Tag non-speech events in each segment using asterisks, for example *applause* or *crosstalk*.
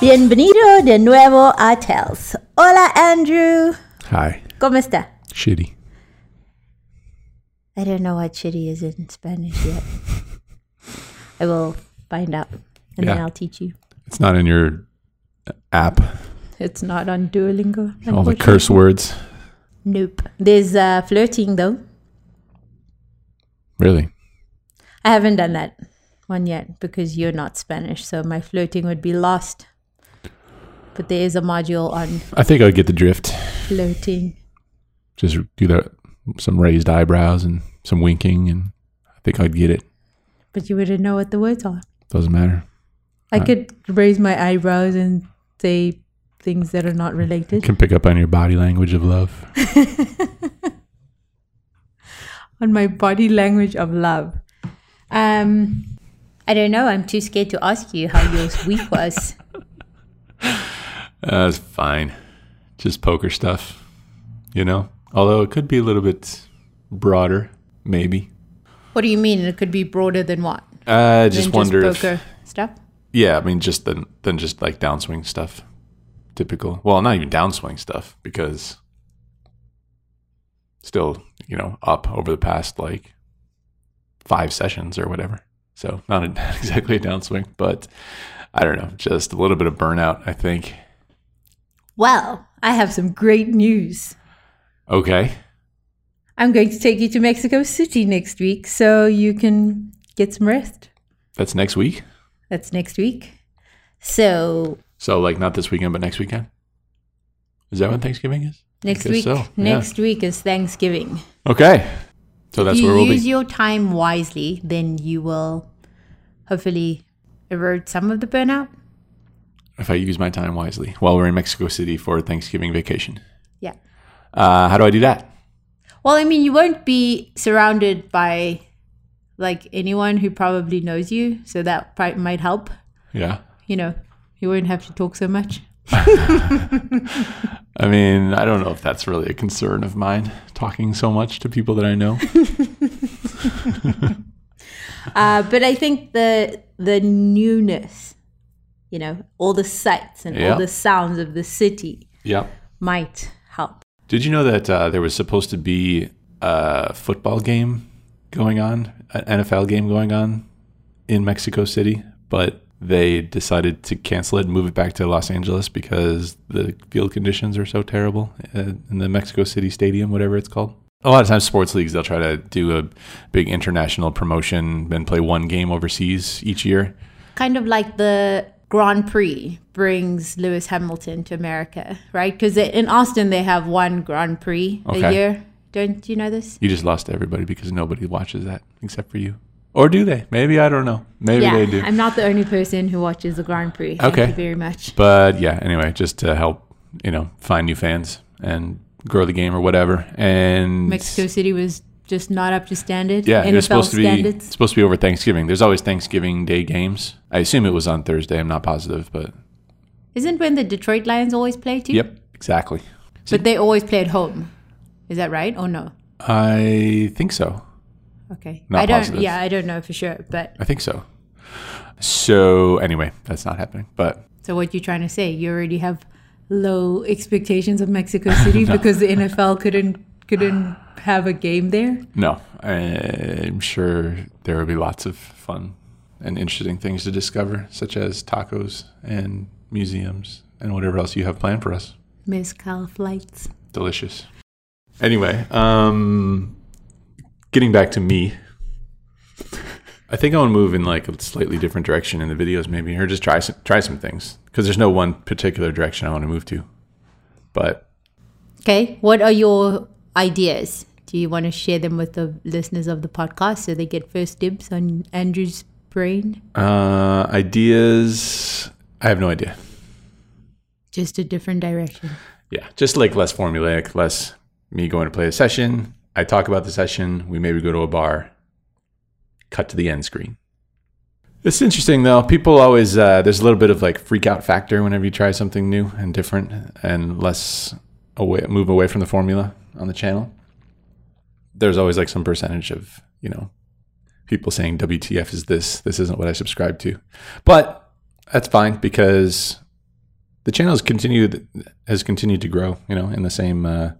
Bienvenido de nuevo a Tells. Hola, Andrew. Hi. ¿Cómo está? Shitty. I don't know what shitty is in Spanish yet. I will find out and then I'll teach you. It's not in your app. It's not on Duolingo. All the curse words. Nope. There's uh, flirting though. Really? I haven't done that one yet because you're not Spanish, so my flirting would be lost. But there is a module on I think I'd get the drift. flirting. Just do that some raised eyebrows and some winking and I think I'd get it. But you wouldn't know what the words are. Doesn't matter. I could raise my eyebrows and say things that are not related. Can pick up on your body language of love. *laughs* on my body language of love. Um, I don't know. I'm too scared to ask you how your *laughs* week was. That's fine. Just poker stuff, you know? Although it could be a little bit broader, maybe. What do you mean? It could be broader than what? I just Than wonder if poker stuff. Yeah, I mean, just than than just like downswing stuff. Typical. Well, not even downswing stuff because still, you know, up over the past like five sessions or whatever. So not, a, *laughs* not exactly a downswing, but I don't know, just a little bit of burnout. I think. Well, I have some great news. Okay. I'm going to take you to Mexico City next week so you can get some rest. That's next week. That's next week. So So like not this weekend, but next weekend. Is that when Thanksgiving is? Next week, so, yeah. next week is Thanksgiving. Okay. So that's if where you we'll use be. your time wisely, then you will hopefully erode some of the burnout. if I use my time wisely while we're in Mexico City for Thanksgiving vacation. Yeah. Uh, how do I do that? Well, I mean, you won't be surrounded by like anyone who probably knows you, so that might help. Yeah. You know, you won't have to talk so much. *laughs* *laughs* I mean, I don't know if that's really a concern of mine, talking so much to people that I know. *laughs* Uh, but I think the the newness, you know, all the sights and Yeah. all the sounds of the city yeah. might help. Did you know that uh, there was supposed to be a football game going on, an NFL game going on in Mexico City, but they decided to cancel it and move it back to Los Angeles because the field conditions are so terrible uh, in the Mexico City Stadium, whatever it's called. A lot of times, sports leagues they'll try to do a big international promotion and play one game overseas each year. Kind of like the Grand Prix brings Lewis Hamilton to America, right? Because in Austin they have one Grand Prix a year. Don't you know this? You just lost everybody because nobody watches that except for you, or do they? Maybe I don't know. Maybe yeah, they do. I'm not the only person who watches the Grand Prix. Thank Okay. you very much. But yeah, anyway, just to help, you know, find new fans and grow the game or whatever. And Mexico City was just not up to standard. yeah, NFL it was supposed to be standards. supposed to be over Thanksgiving. There's always Thanksgiving Day games. I assume it was on Thursday. I'm not positive, but Isn't when the Detroit Lions always play too? yep, exactly. But they always play at home. Is that right or no? I think so. Okay. Not I don't. positive. Yeah, I don't know for sure. But I think so. So anyway, that's not happening. But so what you're trying to say? You already have low expectations of Mexico City *laughs* because the NFL couldn't couldn't have a game there. no, I'm sure there will be lots of fun and interesting things to discover, such as tacos and museums and whatever else you have planned for us. Mezcal flights. delicious. Anyway, um, getting back to me, I think I want to move in like a slightly different direction in the videos, maybe, or just try some, try some things because there's no one particular direction I want to move to. But Okay. What are your ideas? Do you want to share them with the listeners of the podcast so they get first dibs on Andrew's brain? uh, ideas, I have no idea. Just a different direction. Yeah, just like less formulaic, less me going to play a session. I talk about the session. We maybe go to a bar. Cut to the end screen. It's interesting though. People always uh, there's a little bit of like freak out factor whenever you try something new and different and less away move away from the formula on the channel. there's always like some percentage of you know people saying WTF is this? This isn't what I subscribe to, but that's fine because the channel has continued has continued to grow. You know, in the same uh,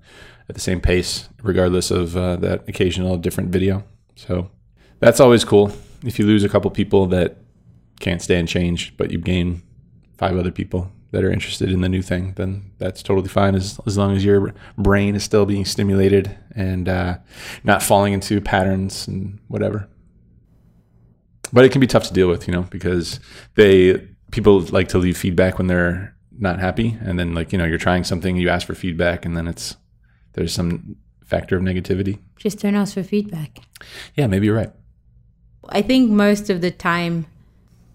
at the same pace, regardless of uh, that occasional different video. So that's always cool. If you lose a couple people that can't stand change, but you gain five other people that are interested in the new thing, then that's totally fine as, as long as your brain is still being stimulated and uh, not falling into patterns and whatever. But it can be tough to deal with, you know, because they people like to leave feedback when they're not happy, and then like you know you're trying something, you ask for feedback, and then it's there's some factor of negativity. Just don't ask for feedback. Yeah, maybe you're right. I think most of the time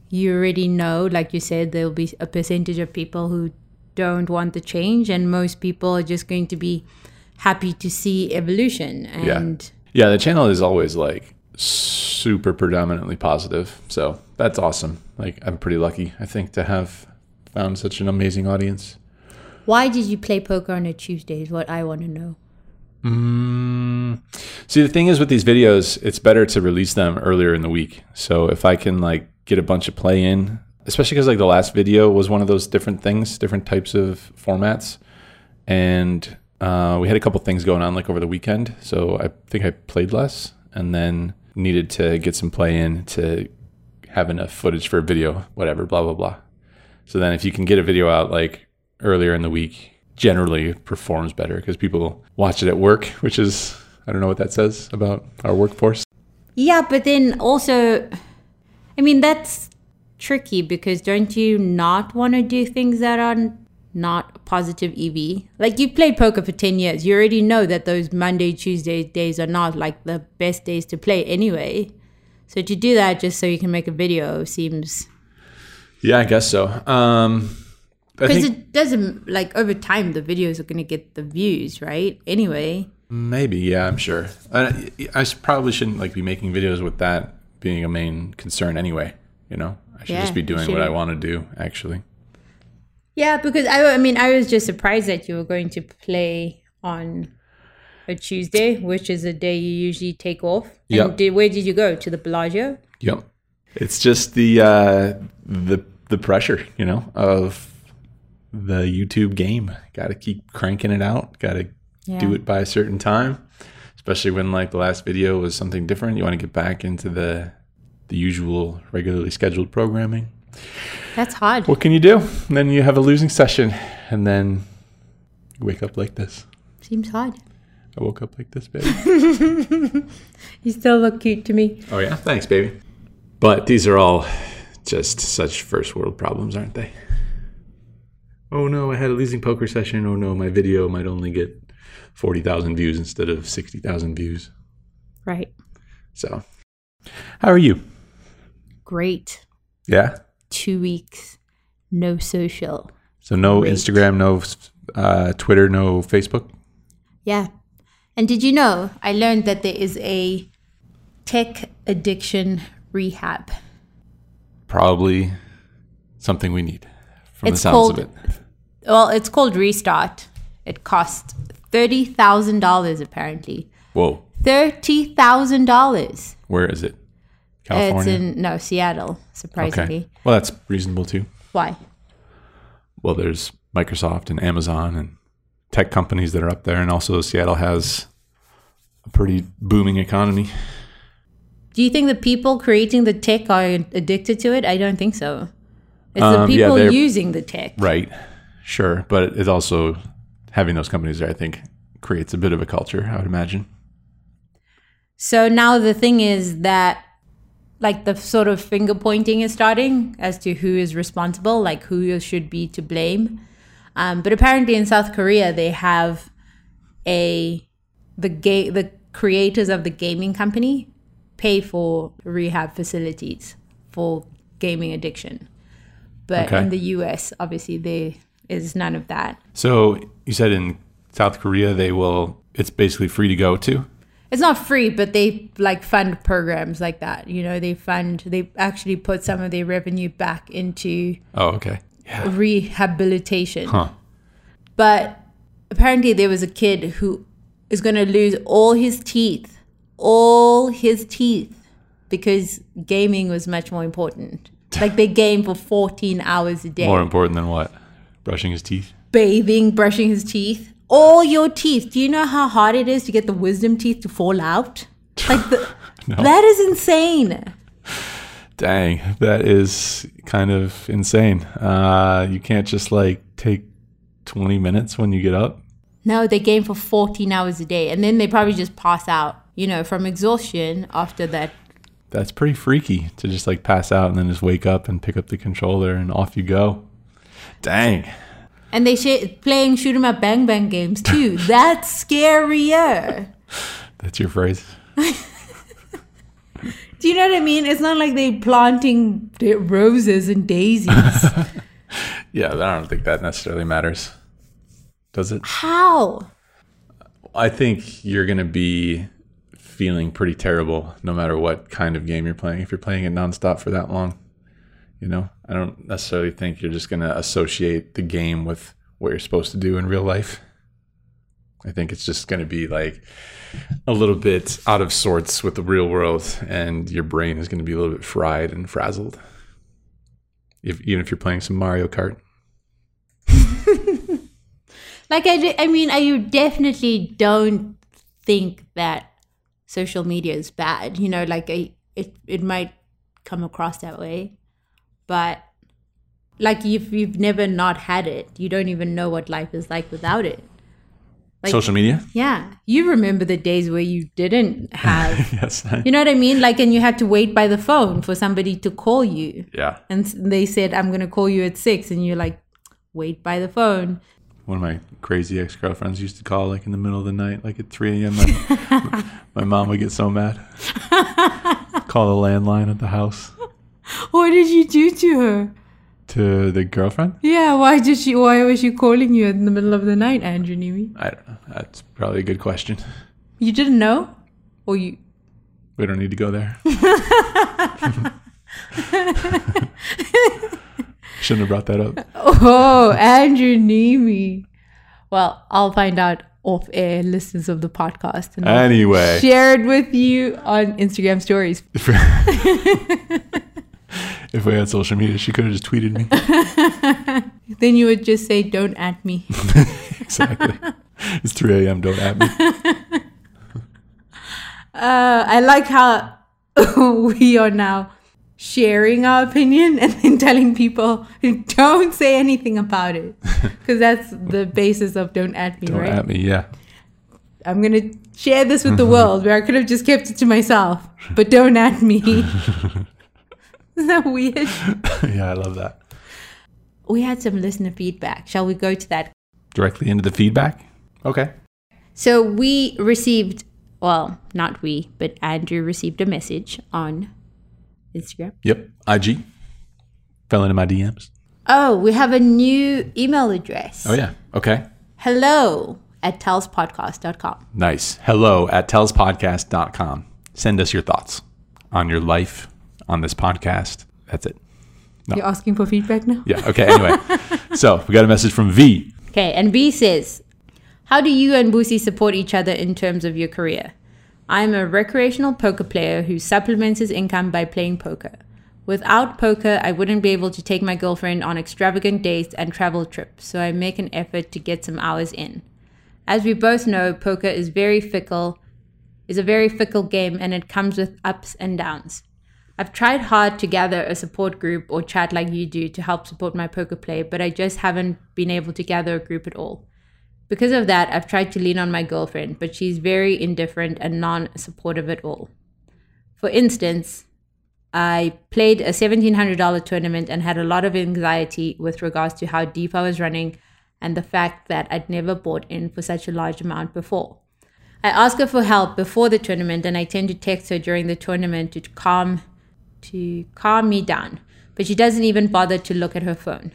you already know, like you said, there'll be a percentage of people who don't want the change, and most people are just going to be happy to see evolution. And Yeah, the channel is always like super predominantly positive. So that's awesome. Like I'm pretty lucky, I think, to have found such an amazing audience. Why did you play poker on a Tuesday? Is what I want to know. Mm. See, the thing is with these videos, it's better to release them earlier in the week. So if I can like get a bunch of play in, especially because like the last video was one of those different things, different types of formats, and uh, we had a couple things going on like over the weekend. So I think I played less, and then needed to get some play in to have enough footage for a video, whatever, blah blah blah. So then if you can get a video out like earlier in the week, generally performs better because people watch it at work, which is I don't know what that says about our workforce. Yeah, but then also, I mean, that's tricky because don't you not want to do things that are not positive EV? Like you played poker for 10 years. You already know that those Monday, Tuesday days are not like the best days to play anyway. So to do that just so you can make a video seems Yeah, I guess so. Um, I because it doesn't like over time the videos are going to get the views, right? Anyway. maybe yeah, I'm sure. I probably shouldn't like be making videos with that being a main concern anyway. You know, I should Yeah, just be doing what I want to do. Actually, Yeah, because I, I mean, I was just surprised that you were going to play on a Tuesday, which is a day you usually take off. Did, where did you go? To the Bellagio? yep. It's just the uh, the the pressure, you know, of the YouTube game. Got to keep cranking it out. Got to Yeah. do it by a certain time, especially when like the last video was something different. You want to get back into the the usual regularly scheduled programming. That's hard. What can you do? And then you have a losing session, and then you wake up like this. Seems hard. I woke up like this, baby. *laughs* You still look cute to me. oh yeah, thanks, baby. But these are all just such first world problems, aren't they? Oh no, I had a losing poker session. Oh no, my video might only get forty thousand views instead of sixty thousand views. Right. So, how are you? Great. Yeah. Two weeks. No social. So no Great. Instagram, no uh, Twitter, no Facebook. Yeah. And did you know I learned that there is a tech addiction rehab? Probably something we need from It's the sounds called- of it. Well, it's called Restart. It costs $30,000 apparently. Whoa, $30,000. where is it? California. It's in no Seattle, surprisingly. okay. Well, that's reasonable too. Why? Well, there's Microsoft and Amazon and tech companies that are up there, and also Seattle has a pretty booming economy. Do you think the people creating the tech are addicted to it? I don't think so. It's Um, the people they're- using the tech. Right. Sure, but it also having those companies there, I think, creates a bit of a culture. I would imagine. So now the thing is that like the sort of finger pointing is starting as to who is responsible, like who should be to blame. Um, but apparently in South Korea they have a the ga- the creators of the gaming company pay for rehab facilities for gaming addiction. But Okay. in the US, obviously there is none of that. So you said in South Korea they will. It's basically free to go to. it's not free, but they like fund programs like that. You know, they fund, they actually put some of their revenue back into Oh, okay. Yeah. rehabilitation. Huh. But apparently, there was a kid who is going to lose all his teeth, all his teeth, because gaming was much more important. *laughs* Like they game for 14 hours a day. More important than what? Brushing his teeth. Bathing, brushing his teeth, all your teeth. Do you know how hard it is to get the wisdom teeth to fall out? *laughs* Like the, *laughs* No. that is insane. Dang, that is kind of insane. Uh, you can't just like take 20 minutes when you get up. No, they game for 14 hours a day and then they probably just pass out, you know, from exhaustion after that. That's pretty freaky to just like pass out and then just wake up and pick up the controller and off you go. Dang. And they share playing shoot 'em up bang bang games too. *laughs* That's scarier. That's your phrase. *laughs* Do you know what I mean? It's not like they planting roses and daisies. *laughs* Yeah, I don't think that necessarily matters. Does it? How? I think you're going to be feeling pretty terrible no matter what kind of game you're playing if you're playing it nonstop for that long. You know, I don't necessarily think you're just going to associate the game with what you're supposed to do in real life. I think it's just going to be like a little bit out of sorts with the real world, and your brain is going to be a little bit fried and frazzled. If, even if you're playing some Mario Kart. *laughs* Like I, I mean, I you definitely don't think that social media is bad. You know, like I, it it might come across that way, but like if you've never not had it, you don't even know what life is like without it. Like- Social media? Yeah, you remember the days where you didn't *laughs* have, yes. you know what I mean? Like, and you had to wait by the phone for somebody to call you, yeah. and they said, "I'm gonna call you at 6 and you're like, "Wait by the phone." one of my crazy ex girlfriends used to call like in the middle of the night, like at 3 a.m. My, *laughs* my mom would get so mad. *laughs* Call the landline at the house What did you do to her? to the girlfriend. Yeah, why did she? Why was she calling you in the middle of the night, Andrew Neeme? I don't know. That's probably a good question. You didn't know, or you? We don't need to go there. *laughs* Shouldn't have brought that up. Oh, Andrew Neeme. Well, I'll find out off air, listeners of the podcast, and Anyway, share it with you on Instagram stories. *laughs* *laughs* *laughs* if, we had social media, she could have just tweeted me. *laughs* Then you would just say, "Don't at me." *laughs* Exactly. It's 3 a.m. Don't at me. Uh, I like how we are now sharing our opinion and then telling people don't say anything about it because that's the basis of don't at me right? Don't right at me. Yeah. i'm gonna share this with the world where i could have just kept it to myself but don't at me *laughs* isn't that weird *laughs* yeah, I love that. we had some listener feedback shall we go to that Directly into the feedback. Okay. so we received well not we but andrew received a message on instagram Yep. IG. Fell into my DMs. oh we have a new email address Oh, yeah. Okay. hello at tellspodcast.com. Nice. Hello at tellspodcast.com. Send us your thoughts on your life, on this podcast. That's it. No. You're asking for feedback now? Yeah. Okay. Anyway, *laughs* so we got a message from V. Okay, and V says, How do you and Boosie support each other in terms of your career? I'm a recreational poker player who supplements his income by playing poker. Without poker, I wouldn't be able to take my girlfriend on extravagant dates and travel trips, so I make an effort to get some hours in. As we both know, poker is very fickle, is a very fickle game and it comes with ups and downs. I've tried hard to gather a support group or chat like you do to help support my poker play, but I just haven't been able to gather a group at all. Because of that, I've tried to lean on my girlfriend, but she's very indifferent and non supportive at all. For instance, I played a $1,700 tournament and had a lot of anxiety with regards to how deep I was running and the fact that I'd never bought in for such a large amount before. I ask her for help before the tournament and I tend to text her during the tournament to calm to calm me down, but she doesn't even bother to look at her phone.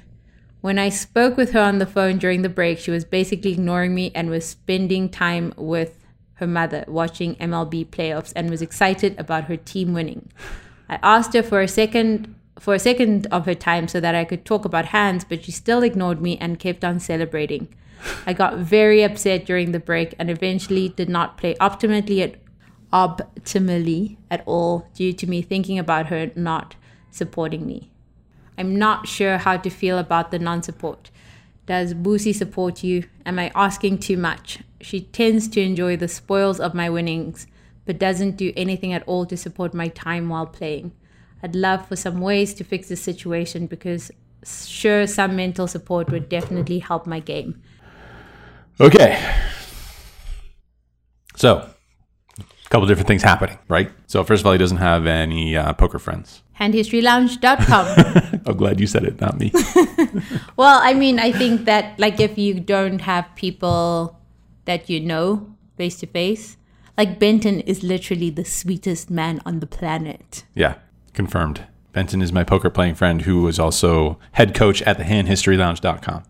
When I spoke with her on the phone during the break, she was basically ignoring me and was spending time with her mother watching MLB playoffs and was excited about her team winning. I asked her for a second for a second of her time so that I could talk about hands, but she still ignored me and kept on celebrating. I got very upset during the break and eventually did not play optimally at optimally at all due to me thinking about her not supporting me. I'm not sure how to feel about the non-support. Does Boosie support you? Am I asking too much? She tends to enjoy the spoils of my winnings, but doesn't do anything at all to support my time while playing. I'd love for some ways to fix the situation because sure some mental support would definitely help my game. Okay. So, a couple different things happening, right? So, first of all, he doesn't have any uh, poker friends. Handhistorylounge.com. *laughs* I'm glad you said it, not me. *laughs* well, I mean, I think that like if you don't have people that you know face to face, like Benton is literally the sweetest man on the planet. yeah, confirmed. Benton is my poker playing friend who was also head coach at the handhistorylounge.com.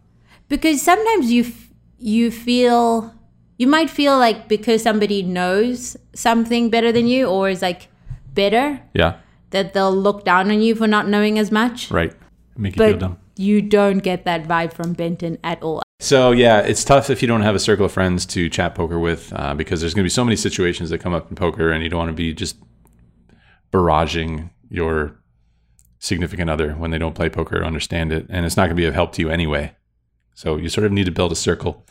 because sometimes you f- you feel you might feel like because somebody knows something better than you or is like better Yeah, that they'll look down on you for not knowing as much right. Make you feel dumb. you don't get that vibe from benton at all So yeah, it's tough if you don't have a circle of friends to chat poker with, uh, because there's going to be so many situations that come up in poker, and you don't want to be just barraging your significant other when they don't play poker or understand it, and it's not going to be of help to you anyway. So you sort of need to build a circle.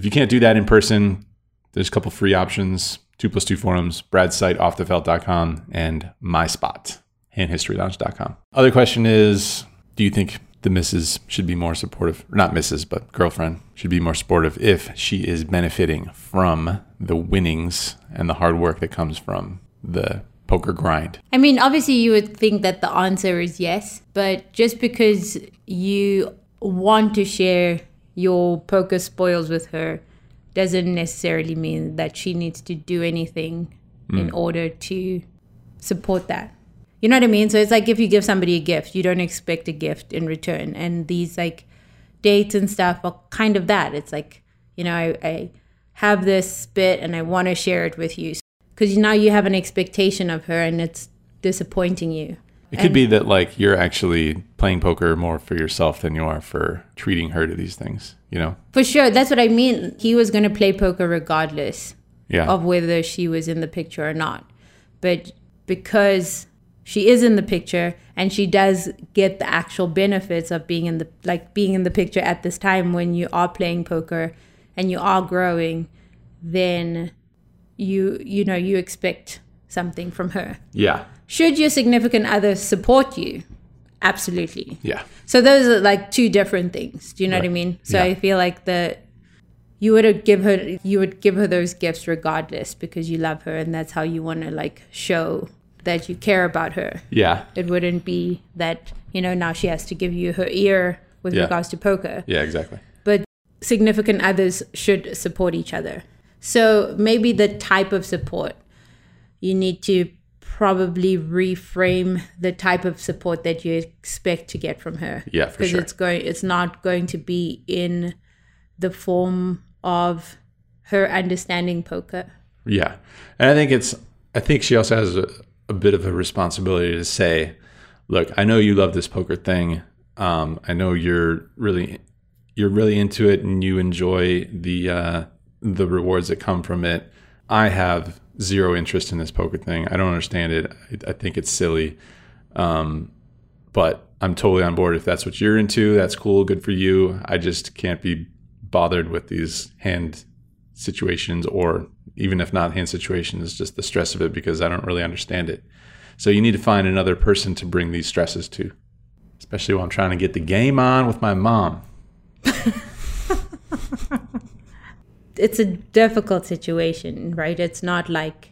If you can't do that in person, there's a couple free options: two plus two forums, Brad's site, offthefelt.com, and my spot, handhistorylounge.com. Other question is, do you think the missus should be more supportive? Not missus, but girlfriend should be more supportive if she is benefiting from the winnings and the hard work that comes from the poker grind. i mean obviously you would think that the answer is yes but just because you want to share your poker spoils with her doesn't necessarily mean that she needs to do anything hmm. in order to support that. You know what I mean? So it's like if you give somebody a gift, you don't expect a gift in return. And these like dates and stuff are kind of that. It's like, you know, I, I have this bit and I want to share it with you. Because now you have an expectation of her and it's disappointing you. It could be that like you're actually playing poker more for yourself than you are for treating her to these things, you know? For sure. That's what I mean. He was going to play poker regardless. Yeah. of whether she was in the picture or not. But because she is in the picture and she does get the actual benefits of being in the like being in the picture at this time when you are playing poker and you are growing, then you you know you expect something from her. Yeah. Should your significant other support you? Absolutely. Yeah. So those are like two different things. Do you know what I mean? So Yeah. I feel like the you would give her you would give her those gifts regardless because you love her and that's how you want to like show that you care about her. Yeah. It wouldn't be that, you know, now she has to give you her ear with Yeah. regards to poker. Yeah, exactly. But significant others should support each other. So maybe the type of support you need to probably reframe the type of support that you expect to get from her. Yeah, for sure. because it's going it's not going to be in the form of her understanding poker. Yeah. And I think it's I think she also has a, a bit of a responsibility to say, look, I know you love this poker thing. Um, I know you're really you're really into it and you enjoy the uh, the rewards that come from it. I have zero interest in this poker thing. I don't understand it. I, I think it's silly. Um, but I'm totally on board if that's what you're into. That's cool. Good for you. I just can't be bothered with these hand situations or even if not hand situations, just the stress of it because I don't really understand it. So you need to find another person to bring these stresses to, especially while I'm trying to get the game on with my mom. *laughs* It's a difficult situation, right? It's not like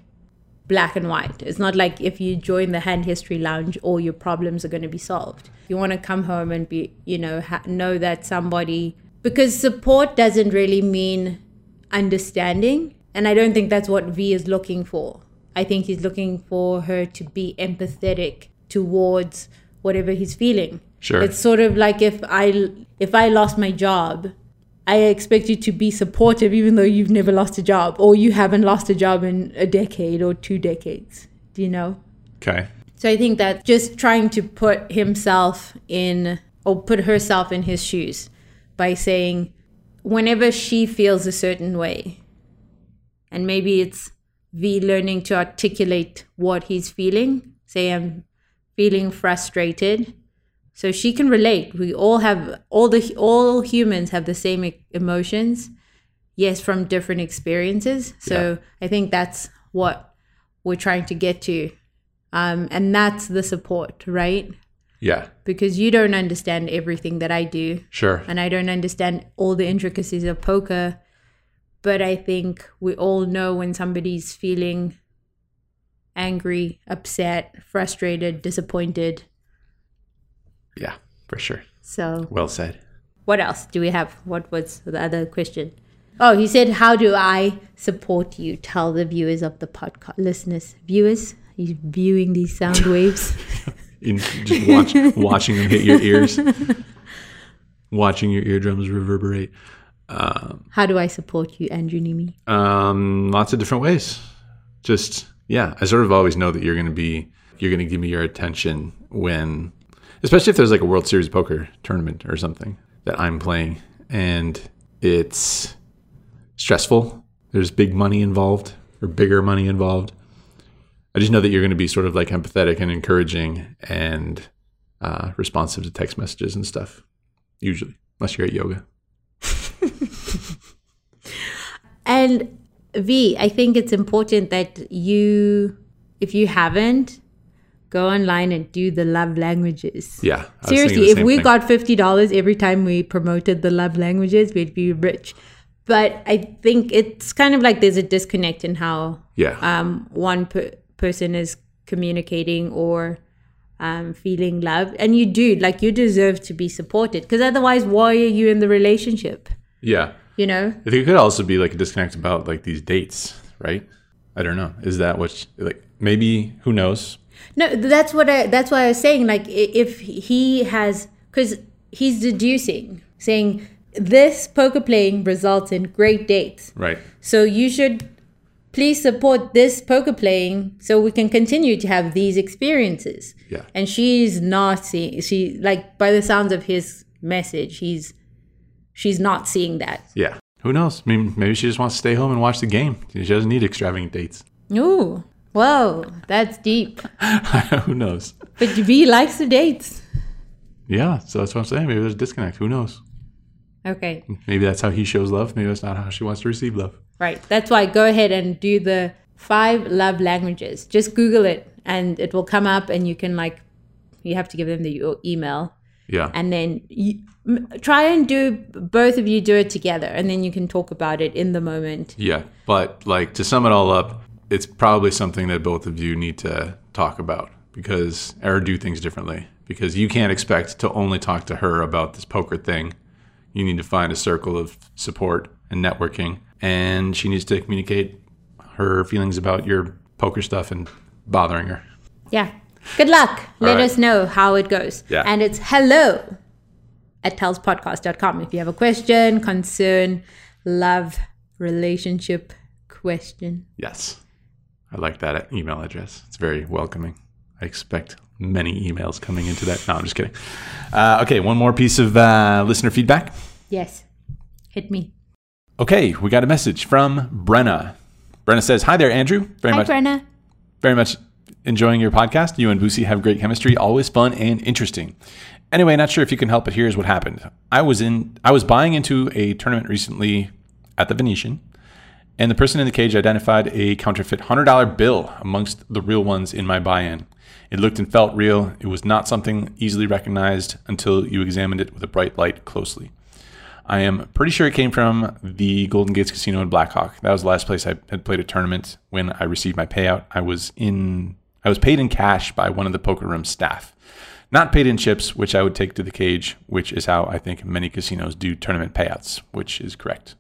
black and white. It's not like if you join the hand history lounge, all your problems are going to be solved. You want to come home and be, you know, ha- know that somebody, because support doesn't really mean understanding. And I don't think that's what V is looking for. I think he's looking for her to be empathetic towards whatever he's feeling. Sure. It's sort of like if I if I lost my job, I expect you to be supportive even though you've never lost a job or you haven't lost a job in a decade or two decades. Do you know? Okay. So I think that just trying to put himself in or put herself in his shoes by saying, whenever she feels a certain way, and maybe it's V learning to articulate what he's feeling. Say, I'm feeling frustrated. So she can relate. We all have all the all humans have the same emotions, yes, from different experiences. So I think that's what we're trying to get to, um, and that's the support, right? Yeah, Because you don't understand everything that I do, sure. and I don't understand all the intricacies of poker. But I think we all know when somebody's feeling angry, upset, frustrated, disappointed. Yeah, for sure. So, Well said. what else do we have? What was the other question? Oh, he said, How do I support you? Tell the viewers of the podcast, listeners, viewers, he's viewing these sound *laughs* waves. In just watch, watching them hit your ears, watching your eardrums reverberate. How do I support you, Andrew Neeme? Um, lots of different ways. Just yeah, I sort of always know that you're going to be you're going to give me your attention when, especially if there's like a World Series poker tournament or something that I'm playing and it's stressful. There's big money involved or bigger money involved. I just know that you're going to be sort of like empathetic and encouraging and uh, responsive to text messages and stuff. Usually, unless you're at yoga. *laughs* And V, I think it's important that you, if you haven't, go online and do the love languages. Yeah. I was thinking Seriously, if we thing. got fifty dollars every time we promoted the love languages, we'd be rich. But I think it's kind of like there's a disconnect in how yeah, um, one per- person is communicating or um, feeling love, and you do like you deserve to be supported because otherwise, why are you in the relationship? yeah. You know, I think it could also be like a disconnect about like these dates, right? I don't know. Is that what like maybe who knows? No, that's what I. That's why I was saying. Like, if he has, because he's deducing, saying this poker playing results in great dates. Right. So you should please support this poker playing so we can continue to have these experiences. Yeah. And she's not seeing. She like by the sounds of his message, he's she's not seeing that. Yeah. Who knows? I mean, maybe she just wants to stay home and watch the game. She doesn't need extravagant dates. Ooh, whoa, that's deep. *laughs* who knows? But V likes the dates. Yeah. So that's what I'm saying. Maybe there's a disconnect. Who knows? Okay. Maybe that's how he shows love. Maybe that's not how she wants to receive love. Right. That's why go ahead and do the five love languages. Just Google it and it will come up and you can like, you have to give them the your email Yeah. and then you, m- try and do both of you do it together and then you can talk about it in the moment. Yeah. But like to sum it all up, it's probably something that both of you need to talk about because or do things differently. Because you can't expect to only talk to her about this poker thing. You need to find a circle of support and networking. And she needs to communicate her feelings about your poker stuff and bothering her. Yeah. Good luck. Let right. us know how it goes. Yeah. And it's hello at tellspodcast.com if you have a question, concern, love, relationship question. Yes. I like that email address. It's very welcoming. I expect many emails coming into that. No, I'm just kidding. Uh, okay, one more piece of uh, listener feedback. Yes. Hit me. Okay, we got a message from Brenna. Brenna says, "Hi there, Andrew. Very Hi, much, Brenna. very much enjoying your podcast. You and Boosie have great chemistry, always fun and interesting. Anyway, not sure if you can help, but here's what happened. I was in, I was buying into a tournament recently at the Venetian, and the person in the cage identified a counterfeit hundred dollar bill amongst the real ones in my buy-in. It looked and felt real. It was not something easily recognized until you examined it with a bright light closely. I am pretty sure it came from the Golden Gates Casino in Blackhawk. That was the last place I had played a tournament when I received my payout. I was in I was paid in cash by one of the poker room staff. Not paid in chips, which I would take to the cage, which is how I think many casinos do tournament payouts, which is correct.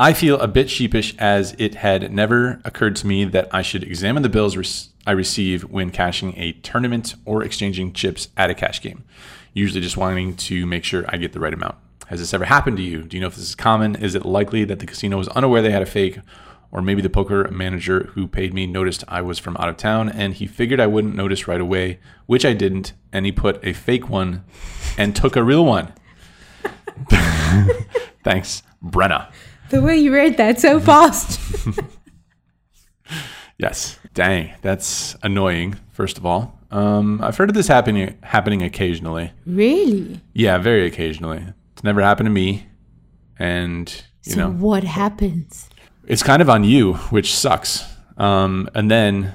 I feel a bit sheepish as it had never occurred to me that I should examine the bills rec- I receive when cashing a tournament or exchanging chips at a cash game, usually just wanting to make sure I get the right amount. Has this ever happened to you? Do you know if this is common? Is it likely that the casino was unaware they had a fake? Or maybe the poker manager who paid me noticed I was from out of town and he figured I wouldn't notice right away, which I didn't, and he put a fake one and took a real one. *laughs* Thanks. Brenna. The way you read that so fast. *laughs* Yes. Dang, that's annoying. First of all, um, I've heard of this happening happening occasionally. really? Yeah, very occasionally. It's never happened to me, and you so know, what happens? it's kind of on you, which sucks. Um, and then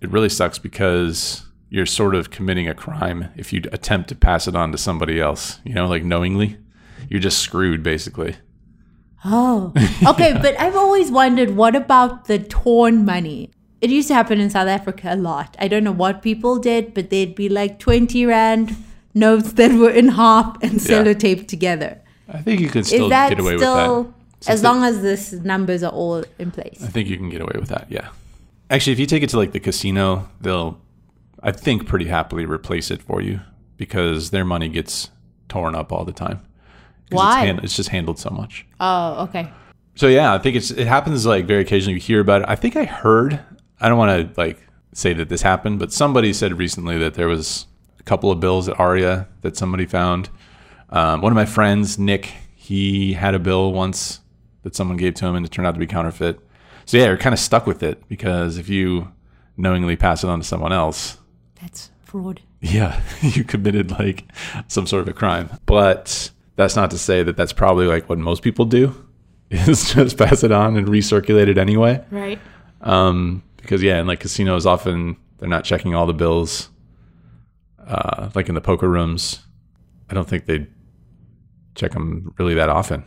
it really sucks because you're sort of committing a crime if you attempt to pass it on to somebody else. You know, like knowingly, you're just screwed basically. Oh, *laughs* okay. But I've always wondered what about the torn money? It used to happen in South Africa a lot. I don't know what people did, but they'd be like 20 Rand notes that were in half and sellotaped together. I think you can still get away still, with that. as long as the numbers are all in place? I think you can get away with that. Yeah. Actually, if you take it to like the casino, they'll, I think, pretty happily replace it for you because their money gets torn up all the time. Why? It's, hand, it's just handled so much. Oh, okay. So yeah, I think it's it happens like very occasionally. You hear about it. I think I heard. I don't want to like say that this happened, but somebody said recently that there was a couple of bills at Aria that somebody found. Um, one of my friends, Nick, he had a bill once that someone gave to him, and it turned out to be counterfeit. So yeah, you're kind of stuck with it because if you knowingly pass it on to someone else, That's fraud. yeah, *laughs* you committed like some sort of a crime. But that's not to say that that's probably like what most people do *laughs* is just pass it on and recirculate it anyway. Right. Um, because yeah, in like casinos, often they're not checking all the bills. Uh, like in the poker rooms, I don't think they check them really that often.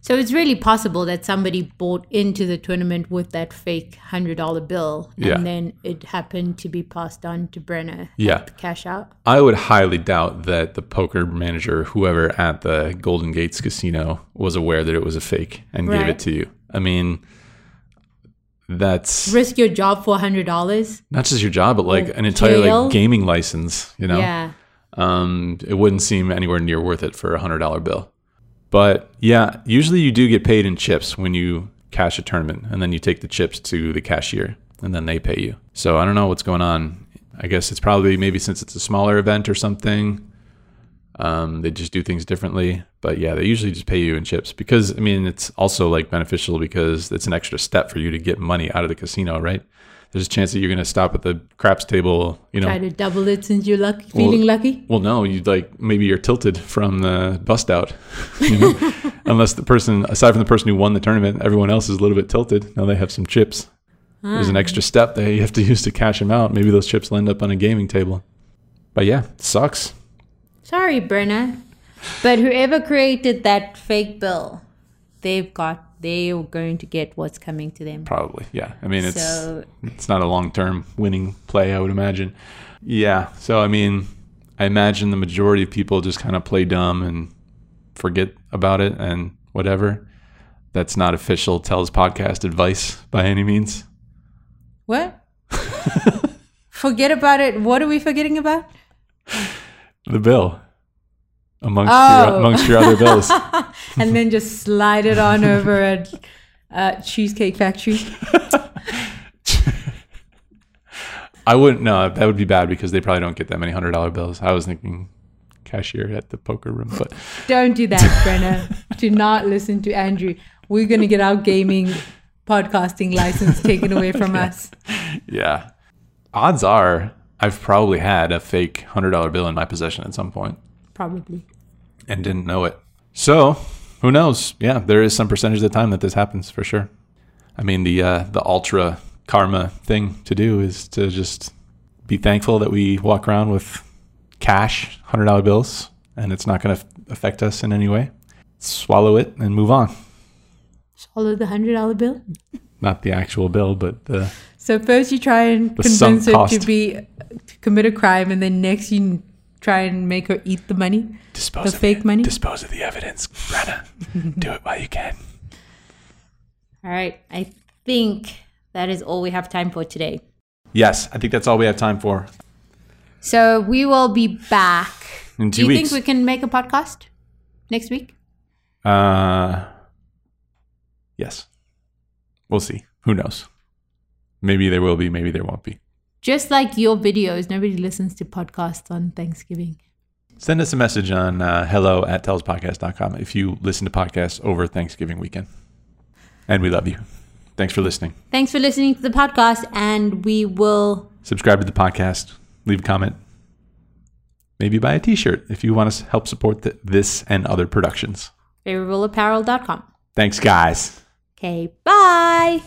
So it's really possible that somebody bought into the tournament with that fake hundred dollar bill, and Yeah. then it happened to be passed on to Brenna. Yeah. cash out. I would highly doubt that the poker manager, whoever at the Golden Gates Casino, was aware that it was a fake and gave it to you. I mean, that's Risk your job for hundred dollars. not just your job, but like an entire like gaming license. You know, Yeah. um, it wouldn't seem anywhere near worth it for a hundred dollar bill. But yeah, usually you do get paid in chips when you cash a tournament, and then you take the chips to the cashier, and then they pay you. So I don't know what's going on. I guess it's probably maybe since it's a smaller event or something, um, they just do things differently. But yeah, they usually just pay you in chips because I mean it's also like beneficial because it's an extra step for you to get money out of the casino, right? There's a chance that you're going to stop at the craps table, you know, Try to double it since you're lucky, feeling lucky. well, no, you like maybe you're tilted from the bust out, *laughs* you know? unless the person, aside from the person who won the tournament, everyone else is a little bit tilted. Now they have some chips. There's an ah. extra step that you have to use to cash them out. Maybe those chips will end up on a gaming table. But yeah, it sucks. Sorry, Brenna, but whoever created that fake bill, they've got they are going to get what's coming to them. Probably, yeah. I mean, it's So- it's not a long term winning play, I would imagine. Yeah. So I mean, I imagine the majority of people just kind of play dumb and forget about it and whatever. That's not official Tells podcast advice by any means. What? *laughs* Forget about it. What are we forgetting about? The bill amongst Oh. your, amongst your other bills. *laughs* and then just slide it on over at uh, Cheesecake Factory. *laughs* I wouldn't. No, that would be bad because they probably don't get that many hundred dollar bills. I was thinking cashier at the poker room, but *laughs* Don't do that, Brenna. do not listen to Andrew. We're going to get our gaming podcasting license taken away from us. yeah. Odds are I've probably had a fake hundred dollar bill in my possession at some point Probably. and didn't know it. So who knows? Yeah, there is some percentage of the time that this happens for sure. I mean, the uh, the ultra karma thing to do is to just be thankful that we walk around with cash, hundred dollar bills, and it's not going to affect us in any way. Swallow it and move on. Swallow the $100 bill. Not the actual bill, but the So first you try and convince her to be to commit a crime, and then next you try and make her eat the money. dispose The of fake money? Dispose of the evidence, Brenna. *laughs* do it while you can. All right. I think that is all we have time for today. Yes, I think that's all we have time for. So we will be back. In Do you weeks. think we can make a podcast next week? Uh, yes. We'll see. Who knows? Maybe there will be, maybe there won't be. Just like your videos, nobody listens to podcasts on Thanksgiving. Send us a message on uh, hello at tellspodcast.com if you listen to podcasts over Thanksgiving weekend. And we love you. Thanks for listening. Thanks for listening to the podcast, and we will Subscribe to the podcast, leave a comment, maybe buy a t shirt if you want to help support th- this and other productions. favorableapparel.com. Thanks, guys. Okay, bye.